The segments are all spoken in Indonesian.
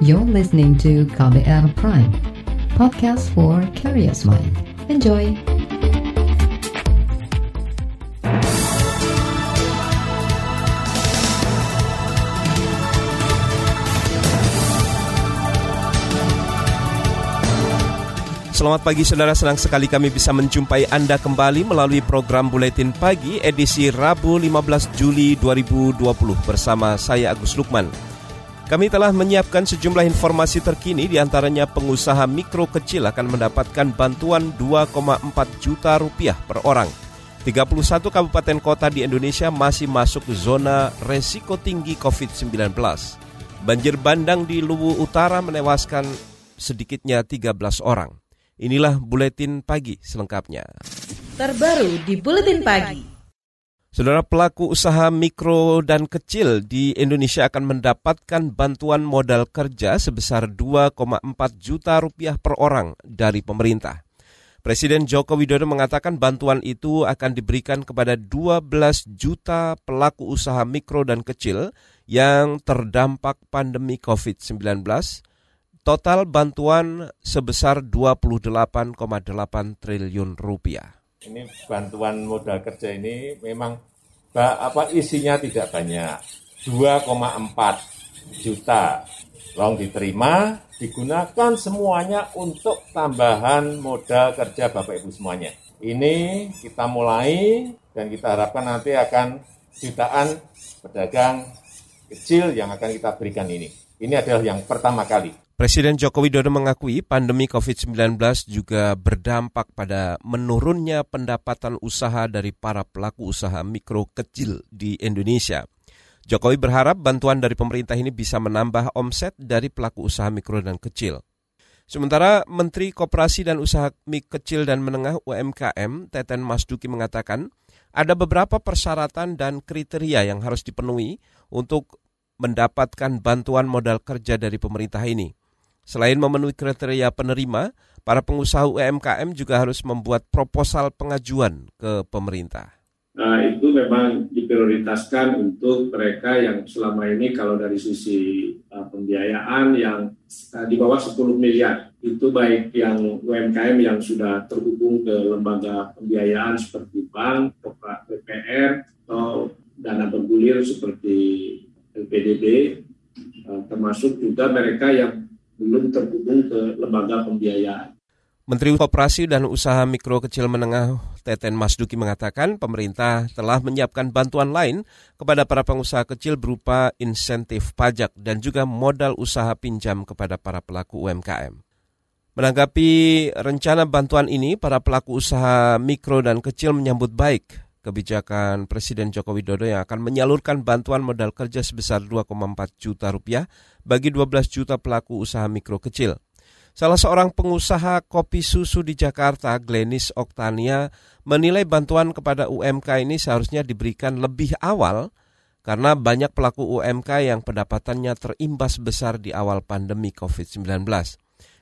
You're listening to KBR Prime, podcast for curious mind. Enjoy! Selamat pagi saudara, senang sekali kami bisa menjumpai Anda kembali melalui program Buletin Pagi edisi Rabu 15 Juli 2020 bersama saya Agus Lukman. Kami telah menyiapkan sejumlah informasi terkini di antaranya pengusaha mikro kecil akan mendapatkan bantuan 2,4 juta rupiah per orang. 31 kabupaten kota di Indonesia masih masuk zona resiko tinggi COVID-19. Banjir bandang di Luwu Utara menewaskan sedikitnya 13 orang. Inilah buletin pagi selengkapnya. Terbaru di buletin pagi. Saudara pelaku usaha mikro dan kecil di Indonesia akan mendapatkan bantuan modal kerja sebesar 2,4 juta rupiah per orang dari pemerintah. Presiden Joko Widodo mengatakan bantuan itu akan diberikan kepada 12 juta pelaku usaha mikro dan kecil yang terdampak pandemi COVID-19 Total bantuan sebesar 28,8 triliun rupiah. Ini bantuan modal kerja ini memang apa isinya tidak banyak. 2,4 juta. Long diterima, digunakan semuanya untuk tambahan modal kerja Bapak Ibu semuanya. Ini kita mulai dan kita harapkan nanti akan jutaan pedagang kecil yang akan kita berikan ini. Ini adalah yang pertama kali. Presiden Joko Widodo mengakui pandemi COVID-19 juga berdampak pada menurunnya pendapatan usaha dari para pelaku usaha mikro kecil di Indonesia. Jokowi berharap bantuan dari pemerintah ini bisa menambah omset dari pelaku usaha mikro dan kecil. Sementara Menteri Koperasi dan Usaha Kecil dan Menengah UMKM, Teten Masduki mengatakan, ada beberapa persyaratan dan kriteria yang harus dipenuhi untuk mendapatkan bantuan modal kerja dari pemerintah ini. Selain memenuhi kriteria penerima, para pengusaha UMKM juga harus membuat proposal pengajuan ke pemerintah. Nah, itu memang diprioritaskan untuk mereka yang selama ini kalau dari sisi uh, pembiayaan yang uh, di bawah 10 miliar. Itu baik yang UMKM yang sudah terhubung ke lembaga pembiayaan seperti bank, PPR, atau dana bergulir seperti LPDB, uh, termasuk juga mereka yang belum terhubung ke lembaga pembiayaan. Menteri Koperasi dan Usaha Mikro Kecil Menengah Teten Masduki mengatakan pemerintah telah menyiapkan bantuan lain kepada para pengusaha kecil berupa insentif pajak dan juga modal usaha pinjam kepada para pelaku UMKM. Menanggapi rencana bantuan ini, para pelaku usaha mikro dan kecil menyambut baik kebijakan Presiden Joko Widodo yang akan menyalurkan bantuan modal kerja sebesar 2,4 juta rupiah bagi 12 juta pelaku usaha mikro kecil. Salah seorang pengusaha kopi susu di Jakarta, Glenis Oktania, menilai bantuan kepada UMK ini seharusnya diberikan lebih awal karena banyak pelaku UMK yang pendapatannya terimbas besar di awal pandemi COVID-19.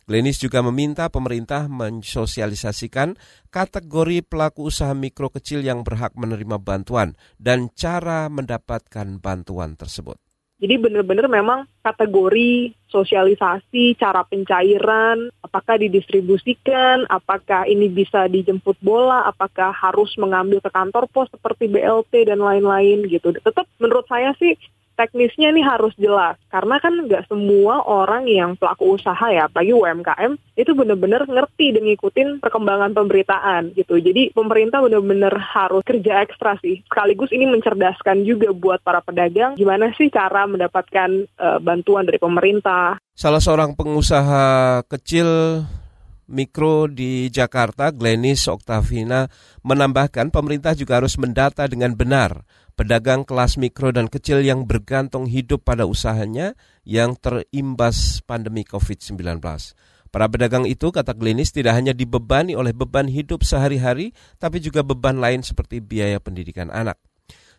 Glenis juga meminta pemerintah mensosialisasikan kategori pelaku usaha mikro kecil yang berhak menerima bantuan dan cara mendapatkan bantuan tersebut. Jadi benar-benar memang kategori sosialisasi, cara pencairan, apakah didistribusikan, apakah ini bisa dijemput bola, apakah harus mengambil ke kantor pos seperti BLT dan lain-lain gitu. Tetap menurut saya sih teknisnya ini harus jelas. Karena kan nggak semua orang yang pelaku usaha ya apalagi UMKM itu benar-benar ngerti dan ngikutin perkembangan pemberitaan gitu. Jadi pemerintah benar-benar harus kerja ekstra sih. Sekaligus ini mencerdaskan juga buat para pedagang gimana sih cara mendapatkan uh, bantuan dari pemerintah. Salah seorang pengusaha kecil Mikro di Jakarta, Glenis Oktavina, menambahkan pemerintah juga harus mendata dengan benar pedagang kelas mikro dan kecil yang bergantung hidup pada usahanya yang terimbas pandemi COVID-19. Para pedagang itu, kata Glenis, tidak hanya dibebani oleh beban hidup sehari-hari, tapi juga beban lain seperti biaya pendidikan anak.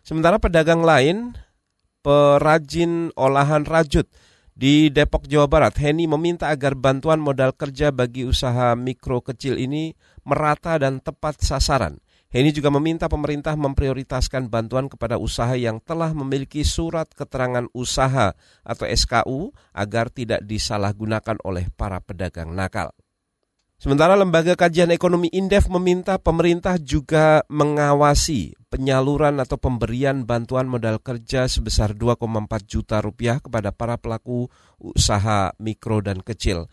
Sementara pedagang lain, perajin olahan rajut di Depok, Jawa Barat, Heni meminta agar bantuan modal kerja bagi usaha mikro kecil ini merata dan tepat sasaran Heni juga meminta pemerintah memprioritaskan bantuan kepada usaha yang telah memiliki surat keterangan usaha atau SKU agar tidak disalahgunakan oleh para pedagang nakal. Sementara Lembaga Kajian Ekonomi Indef meminta pemerintah juga mengawasi penyaluran atau pemberian bantuan modal kerja sebesar 2,4 juta rupiah kepada para pelaku usaha mikro dan kecil.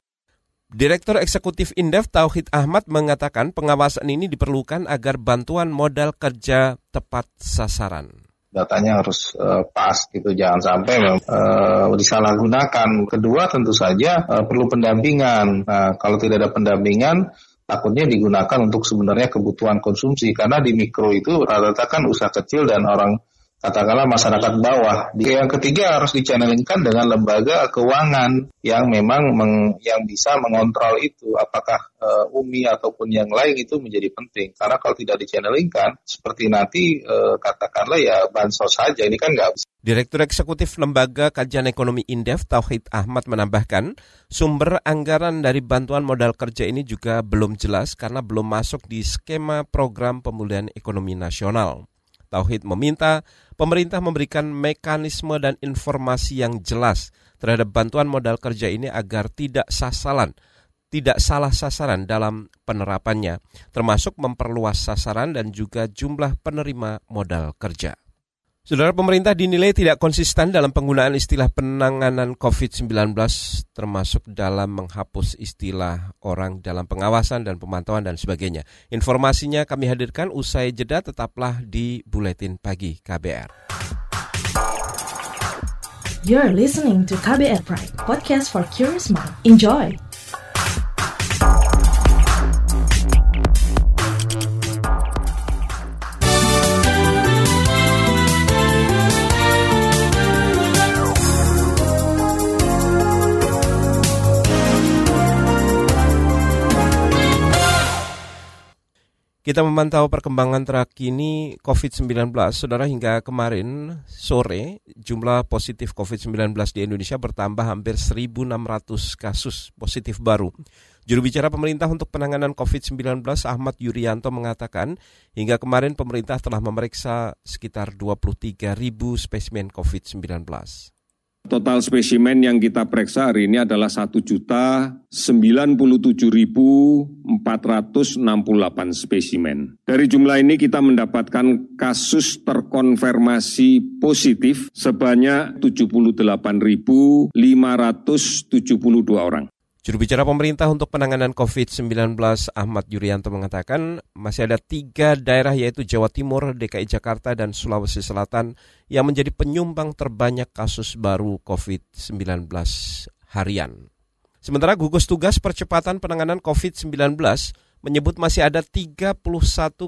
Direktur Eksekutif Indef Tauhid Ahmad mengatakan pengawasan ini diperlukan agar bantuan modal kerja tepat sasaran. Datanya harus uh, pas gitu, jangan sampai uh, disalahgunakan. Kedua tentu saja uh, perlu pendampingan. Nah, kalau tidak ada pendampingan, takutnya digunakan untuk sebenarnya kebutuhan konsumsi karena di mikro itu rata-rata kan usaha kecil dan orang katakanlah masyarakat bawah. Yang ketiga harus dicanelingkan dengan lembaga keuangan yang memang meng, yang bisa mengontrol itu apakah uh, UMI ataupun yang lain itu menjadi penting. Karena kalau tidak dicanelingkan seperti nanti uh, katakanlah ya bansos saja ini kan nggak bisa. Direktur Eksekutif Lembaga Kajian Ekonomi Indef Tauhid Ahmad menambahkan, sumber anggaran dari bantuan modal kerja ini juga belum jelas karena belum masuk di skema program pemulihan ekonomi nasional. Tauhid meminta pemerintah memberikan mekanisme dan informasi yang jelas terhadap bantuan modal kerja ini agar tidak sasaran, tidak salah sasaran dalam penerapannya, termasuk memperluas sasaran dan juga jumlah penerima modal kerja. Saudara pemerintah dinilai tidak konsisten dalam penggunaan istilah penanganan COVID-19 termasuk dalam menghapus istilah orang dalam pengawasan dan pemantauan dan sebagainya. Informasinya kami hadirkan usai jeda tetaplah di Buletin Pagi KBR. You're listening to KBR Pride, podcast for curious mind. Enjoy! Kita memantau perkembangan terkini COVID-19. Saudara hingga kemarin sore jumlah positif COVID-19 di Indonesia bertambah hampir 1.600 kasus positif baru. Juru bicara pemerintah untuk penanganan COVID-19 Ahmad Yuryanto mengatakan hingga kemarin pemerintah telah memeriksa sekitar 23 ribu spesimen COVID-19. Total spesimen yang kita periksa hari ini adalah 1.097.468 spesimen. Dari jumlah ini kita mendapatkan kasus terkonfirmasi positif sebanyak 78.572 orang. Juru bicara pemerintah untuk penanganan COVID-19 Ahmad Yuryanto mengatakan masih ada tiga daerah yaitu Jawa Timur, DKI Jakarta, dan Sulawesi Selatan yang menjadi penyumbang terbanyak kasus baru COVID-19 harian. Sementara gugus tugas percepatan penanganan COVID-19 menyebut masih ada 31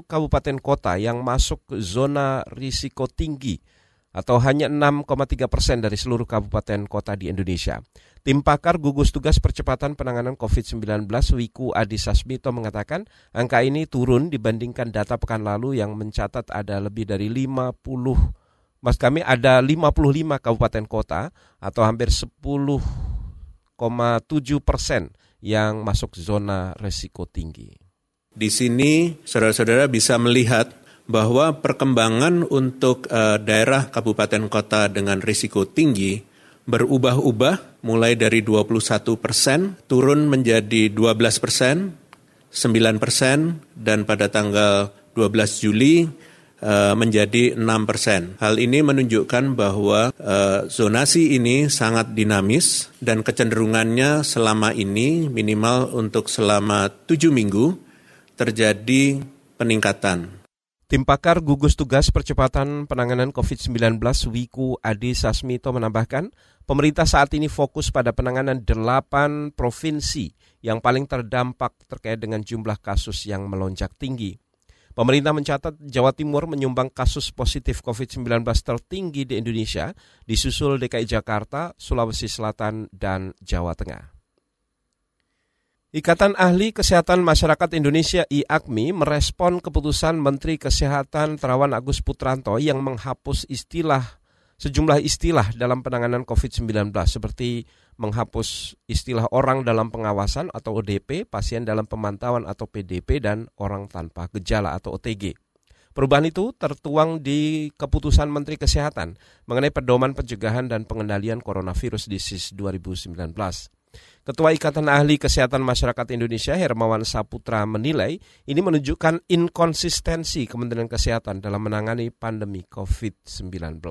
kabupaten kota yang masuk zona risiko tinggi atau hanya 6,3 persen dari seluruh kabupaten kota di Indonesia. Tim pakar gugus tugas percepatan penanganan COVID-19 Wiku Adi Sasmito mengatakan angka ini turun dibandingkan data pekan lalu yang mencatat ada lebih dari 50 Mas kami ada 55 kabupaten kota atau hampir 10,7 persen yang masuk zona resiko tinggi. Di sini saudara-saudara bisa melihat bahwa perkembangan untuk uh, daerah kabupaten kota dengan risiko tinggi berubah-ubah mulai dari 21 persen turun menjadi 12 persen, 9 persen, dan pada tanggal 12 Juli uh, menjadi 6 persen. Hal ini menunjukkan bahwa uh, zonasi ini sangat dinamis dan kecenderungannya selama ini minimal untuk selama 7 minggu terjadi peningkatan. Tim pakar gugus tugas percepatan penanganan COVID-19 Wiku Adi Sasmito menambahkan, pemerintah saat ini fokus pada penanganan delapan provinsi yang paling terdampak terkait dengan jumlah kasus yang melonjak tinggi. Pemerintah mencatat Jawa Timur menyumbang kasus positif COVID-19 tertinggi di Indonesia, disusul DKI Jakarta, Sulawesi Selatan, dan Jawa Tengah. Ikatan Ahli Kesehatan Masyarakat Indonesia IAKMI merespon keputusan Menteri Kesehatan Terawan Agus Putranto yang menghapus istilah sejumlah istilah dalam penanganan COVID-19 seperti menghapus istilah orang dalam pengawasan atau ODP, pasien dalam pemantauan atau PDP dan orang tanpa gejala atau OTG. Perubahan itu tertuang di keputusan Menteri Kesehatan mengenai pedoman pencegahan dan pengendalian coronavirus disease 2019. Ketua Ikatan Ahli Kesehatan Masyarakat Indonesia Hermawan Saputra menilai ini menunjukkan inkonsistensi Kementerian Kesehatan dalam menangani pandemi COVID-19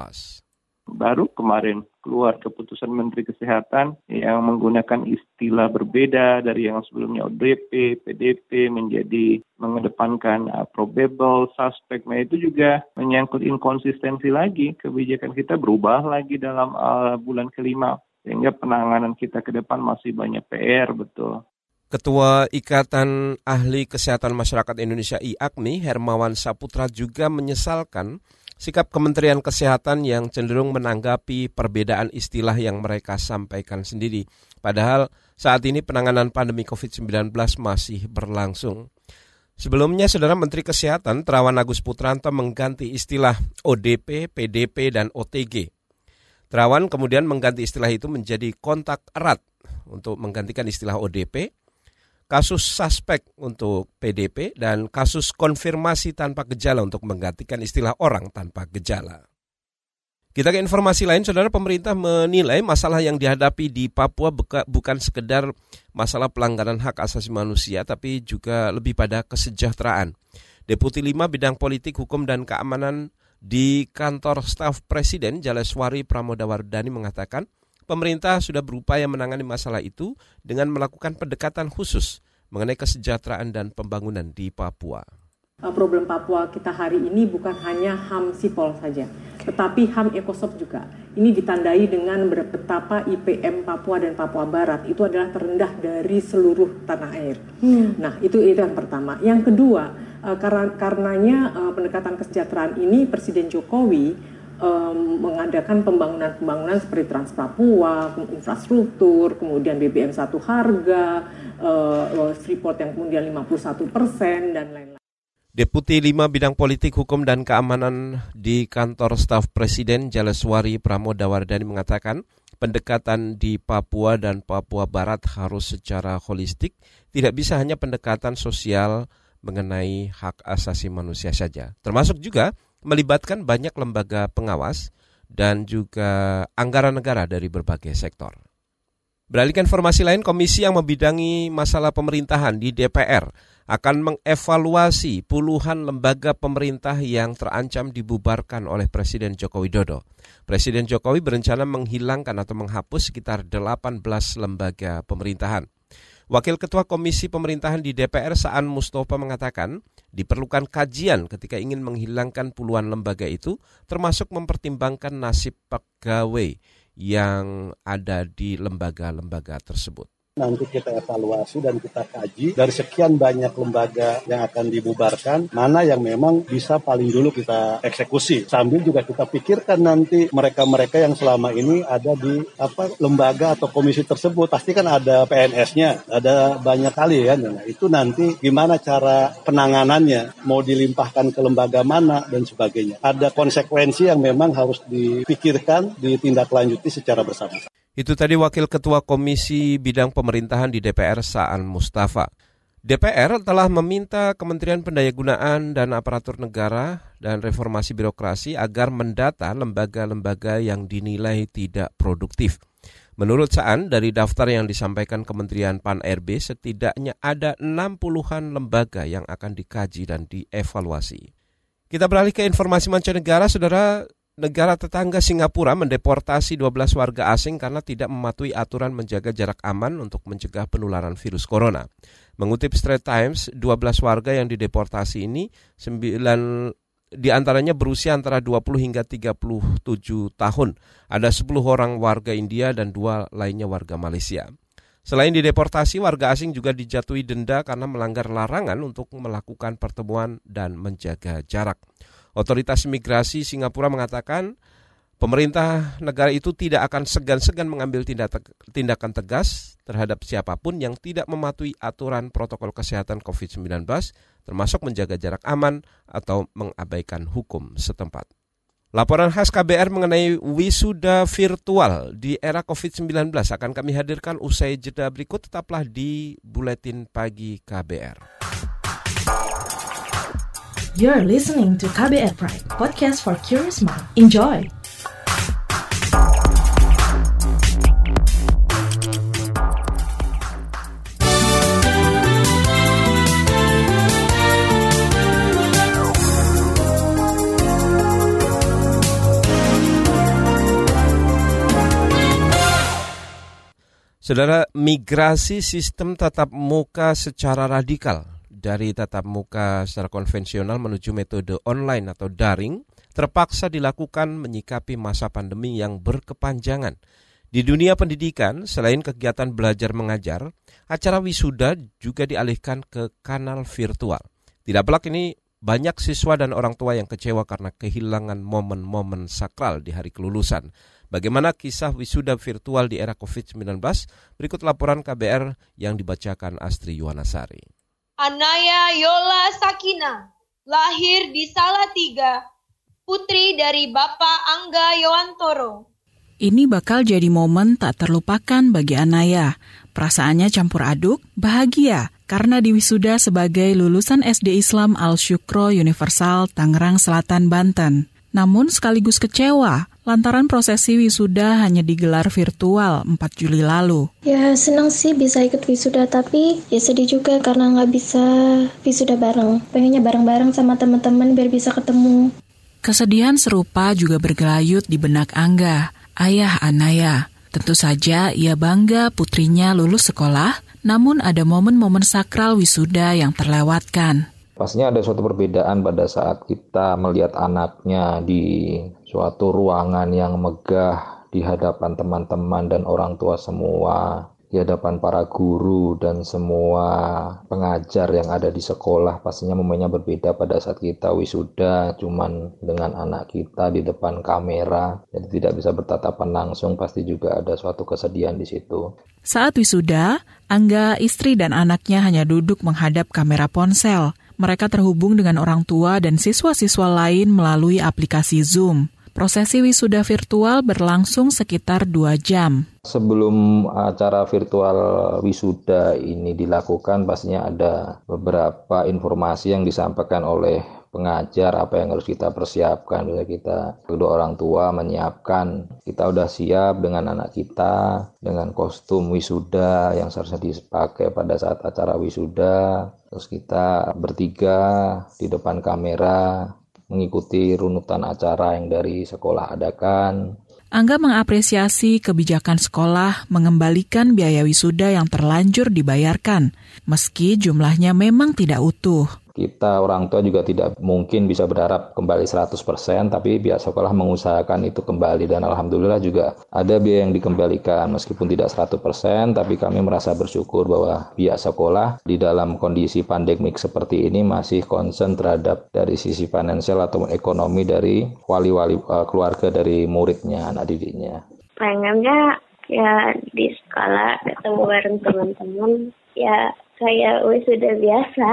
baru kemarin keluar keputusan Menteri Kesehatan yang menggunakan istilah berbeda dari yang sebelumnya ODP, PDP menjadi mengedepankan uh, probable, suspect. Nah itu juga menyangkut inkonsistensi lagi. Kebijakan kita berubah lagi dalam uh, bulan kelima. Sehingga penanganan kita ke depan masih banyak PR, betul. Ketua Ikatan Ahli Kesehatan Masyarakat Indonesia IAKMI, Hermawan Saputra juga menyesalkan sikap Kementerian Kesehatan yang cenderung menanggapi perbedaan istilah yang mereka sampaikan sendiri. Padahal saat ini penanganan pandemi COVID-19 masih berlangsung. Sebelumnya, Saudara Menteri Kesehatan Terawan Agus Putranto mengganti istilah ODP, PDP, dan OTG. Terawan kemudian mengganti istilah itu menjadi kontak erat untuk menggantikan istilah ODP, kasus suspek untuk PDP, dan kasus konfirmasi tanpa gejala untuk menggantikan istilah orang tanpa gejala. Kita ke informasi lain, saudara pemerintah menilai masalah yang dihadapi di Papua bukan sekedar masalah pelanggaran hak asasi manusia, tapi juga lebih pada kesejahteraan. Deputi 5 Bidang Politik, Hukum, dan Keamanan di kantor staf Presiden Jaleswari Pramodawardani mengatakan, pemerintah sudah berupaya menangani masalah itu dengan melakukan pendekatan khusus mengenai kesejahteraan dan pembangunan di Papua. Eh, problem Papua kita hari ini bukan hanya HAM Sipol saja, tetapi HAM Ekosop juga. Ini ditandai dengan betapa IPM Papua dan Papua Barat itu adalah terendah dari seluruh tanah air. Hmm. Nah, itu itu yang pertama. Yang kedua, uh, karena karenanya uh, pendekatan kesejahteraan ini Presiden Jokowi um, mengadakan pembangunan-pembangunan seperti Trans Papua, infrastruktur, kemudian BBM satu harga, uh, Freeport yang kemudian 51 persen dan lain-lain. Deputi 5 Bidang Politik, Hukum, dan Keamanan di Kantor Staf Presiden Jaleswari Pramodawardani mengatakan pendekatan di Papua dan Papua Barat harus secara holistik, tidak bisa hanya pendekatan sosial mengenai hak asasi manusia saja, termasuk juga melibatkan banyak lembaga pengawas dan juga anggaran negara dari berbagai sektor. Beralihkan informasi lain, komisi yang membidangi masalah pemerintahan di DPR akan mengevaluasi puluhan lembaga pemerintah yang terancam dibubarkan oleh Presiden Joko Widodo. Presiden Jokowi berencana menghilangkan atau menghapus sekitar 18 lembaga pemerintahan. Wakil Ketua Komisi Pemerintahan di DPR Saan Mustafa mengatakan diperlukan kajian ketika ingin menghilangkan puluhan lembaga itu termasuk mempertimbangkan nasib pegawai yang ada di lembaga-lembaga tersebut nanti kita evaluasi dan kita kaji dari sekian banyak lembaga yang akan dibubarkan, mana yang memang bisa paling dulu kita eksekusi. Sambil juga kita pikirkan nanti mereka-mereka yang selama ini ada di apa lembaga atau komisi tersebut, pasti kan ada PNS-nya, ada banyak kali kan. Nah, itu nanti gimana cara penanganannya, mau dilimpahkan ke lembaga mana dan sebagainya. Ada konsekuensi yang memang harus dipikirkan, ditindaklanjuti secara bersama-sama. Itu tadi Wakil Ketua Komisi Bidang Pemerintahan di DPR Saan Mustafa. DPR telah meminta Kementerian Pendayagunaan dan Aparatur Negara dan Reformasi Birokrasi agar mendata lembaga-lembaga yang dinilai tidak produktif. Menurut Saan, dari daftar yang disampaikan Kementerian Pan-RB, setidaknya ada 60-an lembaga yang akan dikaji dan dievaluasi. Kita beralih ke informasi mancanegara, saudara negara tetangga Singapura mendeportasi 12 warga asing karena tidak mematuhi aturan menjaga jarak aman untuk mencegah penularan virus corona. Mengutip Straits Times, 12 warga yang dideportasi ini 9 di antaranya berusia antara 20 hingga 37 tahun. Ada 10 orang warga India dan dua lainnya warga Malaysia. Selain dideportasi, warga asing juga dijatuhi denda karena melanggar larangan untuk melakukan pertemuan dan menjaga jarak. Otoritas Migrasi Singapura mengatakan pemerintah negara itu tidak akan segan-segan mengambil tindakan tegas terhadap siapa pun yang tidak mematuhi aturan protokol kesehatan COVID-19 termasuk menjaga jarak aman atau mengabaikan hukum setempat. Laporan khas KBR mengenai wisuda virtual di era COVID-19 akan kami hadirkan usai jeda berikut tetaplah di Buletin Pagi KBR. You're listening to KBR Pride, podcast for curious mind. Enjoy! Saudara, migrasi sistem tatap muka secara radikal dari tatap muka secara konvensional menuju metode online atau daring terpaksa dilakukan menyikapi masa pandemi yang berkepanjangan. Di dunia pendidikan, selain kegiatan belajar mengajar, acara wisuda juga dialihkan ke kanal virtual. Tidak pelak ini banyak siswa dan orang tua yang kecewa karena kehilangan momen-momen sakral di hari kelulusan. Bagaimana kisah wisuda virtual di era COVID-19? Berikut laporan KBR yang dibacakan Astri Yuwanasari. Anaya Yola Sakina lahir di Salatiga, putri dari Bapak Angga Yowantoro. Ini bakal jadi momen tak terlupakan bagi Anaya. Perasaannya campur aduk, bahagia karena diwisuda sebagai lulusan SD Islam Al Syukro Universal Tangerang Selatan, Banten. Namun sekaligus kecewa lantaran prosesi wisuda hanya digelar virtual 4 Juli lalu. Ya senang sih bisa ikut wisuda tapi ya sedih juga karena nggak bisa wisuda bareng. Pengennya bareng-bareng sama teman-teman biar bisa ketemu. Kesedihan serupa juga bergelayut di benak Angga, ayah Anaya. Tentu saja ia bangga putrinya lulus sekolah, namun ada momen-momen sakral wisuda yang terlewatkan. Pastinya ada suatu perbedaan pada saat kita melihat anaknya di suatu ruangan yang megah di hadapan teman-teman dan orang tua semua, di hadapan para guru dan semua pengajar yang ada di sekolah. Pastinya momennya berbeda pada saat kita wisuda, cuman dengan anak kita di depan kamera, jadi tidak bisa bertatapan langsung, pasti juga ada suatu kesedihan di situ. Saat wisuda, Angga, istri dan anaknya hanya duduk menghadap kamera ponsel mereka terhubung dengan orang tua dan siswa-siswa lain melalui aplikasi Zoom. Prosesi wisuda virtual berlangsung sekitar dua jam. Sebelum acara virtual wisuda ini dilakukan, pastinya ada beberapa informasi yang disampaikan oleh pengajar apa yang harus kita persiapkan bisa kita kedua orang tua menyiapkan kita udah siap dengan anak kita dengan kostum wisuda yang seharusnya dipakai pada saat acara wisuda terus kita bertiga di depan kamera mengikuti runutan acara yang dari sekolah adakan. Angga mengapresiasi kebijakan sekolah mengembalikan biaya wisuda yang terlanjur dibayarkan, meski jumlahnya memang tidak utuh kita orang tua juga tidak mungkin bisa berharap kembali 100%, tapi pihak sekolah mengusahakan itu kembali. Dan alhamdulillah juga ada biaya yang dikembalikan meskipun tidak 100%, tapi kami merasa bersyukur bahwa pihak sekolah di dalam kondisi pandemik seperti ini masih konsen terhadap dari sisi finansial atau ekonomi dari wali-wali uh, keluarga dari muridnya, anak didiknya. Pengennya ya di sekolah ketemu bareng teman-teman. Ya kayak sudah biasa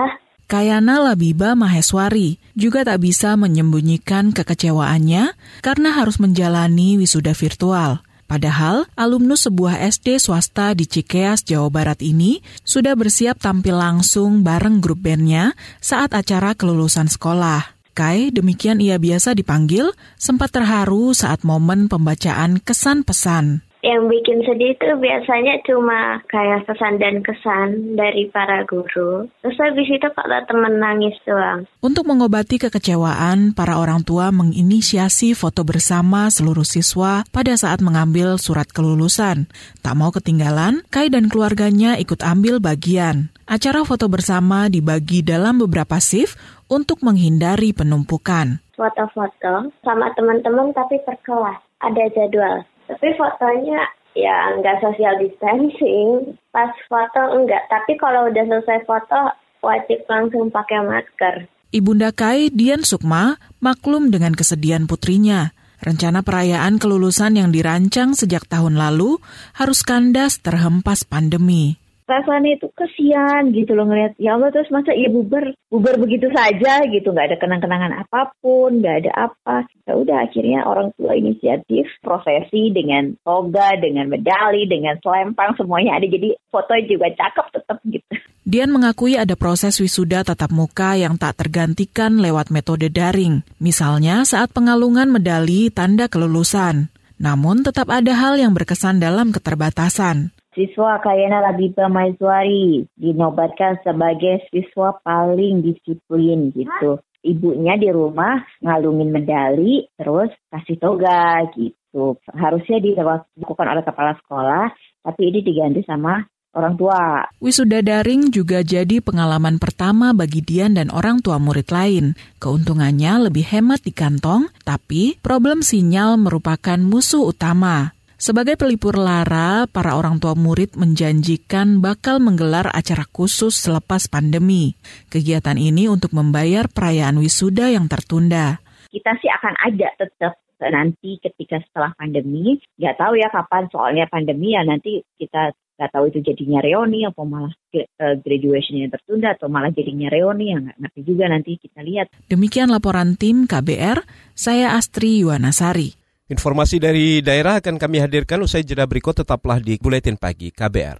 Kayana Labiba Maheswari juga tak bisa menyembunyikan kekecewaannya karena harus menjalani wisuda virtual. Padahal, alumnus sebuah SD swasta di Cikeas, Jawa Barat ini sudah bersiap tampil langsung bareng grup bandnya saat acara kelulusan sekolah. Kai, demikian ia biasa dipanggil, sempat terharu saat momen pembacaan kesan pesan yang bikin sedih itu biasanya cuma kayak pesan dan kesan dari para guru. Terus habis itu kalau temen nangis doang. Untuk mengobati kekecewaan, para orang tua menginisiasi foto bersama seluruh siswa pada saat mengambil surat kelulusan. Tak mau ketinggalan, Kai dan keluarganya ikut ambil bagian. Acara foto bersama dibagi dalam beberapa shift untuk menghindari penumpukan. Foto-foto sama teman-teman tapi per kelas. Ada jadwal tapi fotonya ya nggak social distancing pas foto enggak tapi kalau udah selesai foto wajib langsung pakai masker Ibunda Kai Dian Sukma maklum dengan kesedihan putrinya. Rencana perayaan kelulusan yang dirancang sejak tahun lalu harus kandas terhempas pandemi. Rasanya itu kesian gitu loh ngeliat ya Allah terus masa iya bubar bubar begitu saja? Gitu. Nggak ada kenang-kenangan apa pun nggak ada apa. Ya udah akhirnya orang tua inisiatif prosesi dengan toga dengan medali dengan selempang semuanya ada. Jadi foto juga cakep tetap gitu. Dian mengakui ada proses wisuda tatap muka yang tak tergantikan lewat metode daring, misalnya saat pengalungan medali tanda kelulusan. Namun tetap ada hal yang berkesan dalam keterbatasan. Siswa Kayana Labiba Maizwari dinobatkan sebagai siswa paling disiplin gitu. Ibunya di rumah ngalungin medali, terus kasih toga gitu. Harusnya dilakukan oleh kepala sekolah, tapi ini diganti sama orang tua. Wisuda daring juga jadi pengalaman pertama bagi Dian dan orang tua murid lain. Keuntungannya lebih hemat di kantong, tapi problem sinyal merupakan musuh utama. Sebagai pelipur lara, para orang tua murid menjanjikan bakal menggelar acara khusus selepas pandemi. Kegiatan ini untuk membayar perayaan wisuda yang tertunda. Kita sih akan ada tetap nanti ketika setelah pandemi. Nggak tahu ya kapan soalnya pandemi ya nanti kita nggak tahu itu jadinya reuni atau malah eh, graduation yang tertunda atau malah jadinya reuni yang nggak ngerti juga nanti kita lihat. Demikian laporan tim KBR, saya Astri Yuwanasari. Informasi dari daerah akan kami hadirkan usai jeda berikut tetaplah di Buletin Pagi KBR.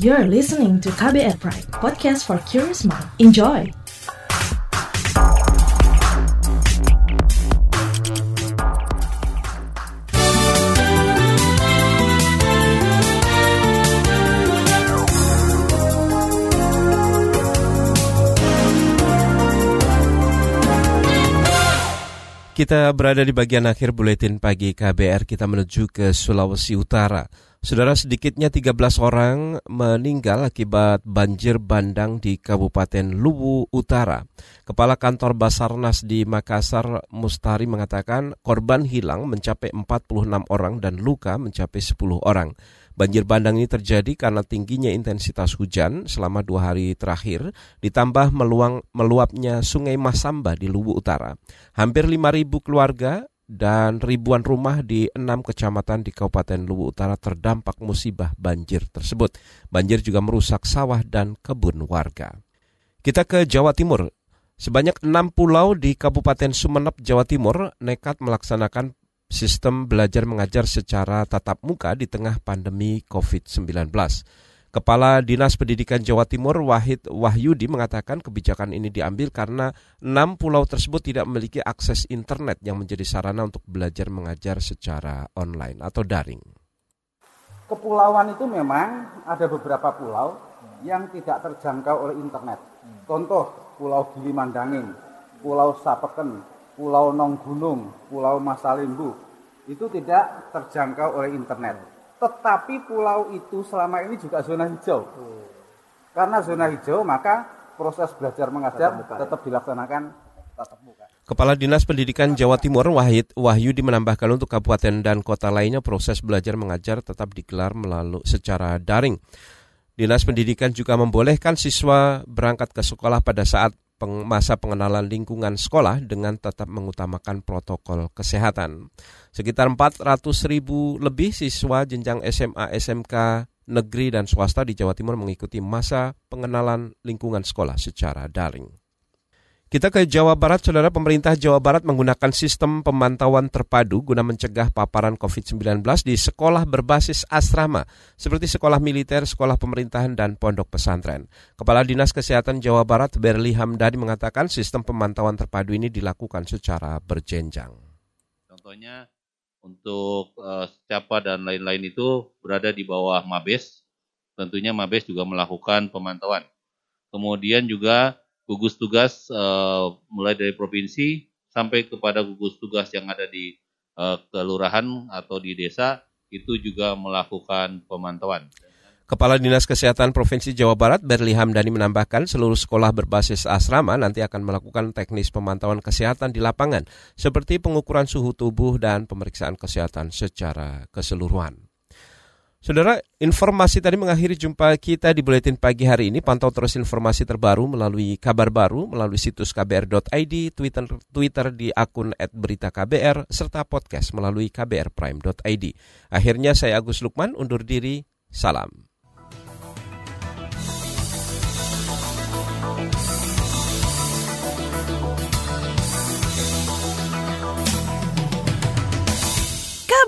You're listening to KBR Pride, podcast for curious mind. Enjoy! Kita berada di bagian akhir buletin pagi KBR, kita menuju ke Sulawesi Utara. Saudara sedikitnya 13 orang meninggal akibat banjir bandang di Kabupaten Luwu Utara. Kepala kantor Basarnas di Makassar Mustari mengatakan korban hilang mencapai 46 orang dan luka mencapai 10 orang. Banjir bandang ini terjadi karena tingginya intensitas hujan selama dua hari terakhir, ditambah meluang, meluapnya sungai Masamba di Luwu Utara. Hampir 5.000 keluarga dan ribuan rumah di enam kecamatan di Kabupaten Luwu Utara terdampak musibah banjir tersebut. Banjir juga merusak sawah dan kebun warga. Kita ke Jawa Timur. Sebanyak enam pulau di Kabupaten Sumeneb, Jawa Timur nekat melaksanakan sistem belajar mengajar secara tatap muka di tengah pandemi COVID-19. Kepala Dinas Pendidikan Jawa Timur Wahid Wahyudi mengatakan kebijakan ini diambil karena enam pulau tersebut tidak memiliki akses internet yang menjadi sarana untuk belajar mengajar secara online atau daring. Kepulauan itu memang ada beberapa pulau yang tidak terjangkau oleh internet. Contoh Pulau Gili Mandangin, Pulau Sapeken, Pulau Nonggunung, Pulau Masalimbu, itu tidak terjangkau oleh internet. Tetapi pulau itu selama ini juga zona hijau. Karena zona hijau, maka proses belajar mengajar tetap dilaksanakan tatap muka. Kepala Dinas Pendidikan Jawa Timur Wahid Wahyudi menambahkan untuk kabupaten dan kota lainnya proses belajar mengajar tetap digelar melalui secara daring. Dinas Pendidikan juga membolehkan siswa berangkat ke sekolah pada saat masa pengenalan lingkungan sekolah dengan tetap mengutamakan protokol kesehatan. Sekitar 400 ribu lebih siswa jenjang SMA, SMK, negeri dan swasta di Jawa Timur mengikuti masa pengenalan lingkungan sekolah secara daring. Kita ke Jawa Barat, saudara pemerintah Jawa Barat menggunakan sistem pemantauan terpadu guna mencegah paparan COVID-19 di sekolah berbasis asrama, seperti sekolah militer, sekolah pemerintahan, dan pondok pesantren. Kepala Dinas Kesehatan Jawa Barat, Berli Hamdani, mengatakan sistem pemantauan terpadu ini dilakukan secara berjenjang. Contohnya, untuk uh, siapa dan lain-lain itu berada di bawah Mabes, tentunya Mabes juga melakukan pemantauan. Kemudian juga gugus tugas uh, mulai dari provinsi sampai kepada gugus tugas yang ada di uh, kelurahan atau di desa itu juga melakukan pemantauan. Kepala Dinas Kesehatan Provinsi Jawa Barat Berli Hamdani menambahkan seluruh sekolah berbasis asrama nanti akan melakukan teknis pemantauan kesehatan di lapangan seperti pengukuran suhu tubuh dan pemeriksaan kesehatan secara keseluruhan. Saudara, informasi tadi mengakhiri jumpa kita di Buletin Pagi hari ini. Pantau terus informasi terbaru melalui kabar baru, melalui situs kbr.id, Twitter, Twitter di akun @beritaKBR, serta podcast melalui kbrprime.id. Akhirnya saya Agus Lukman undur diri. Salam.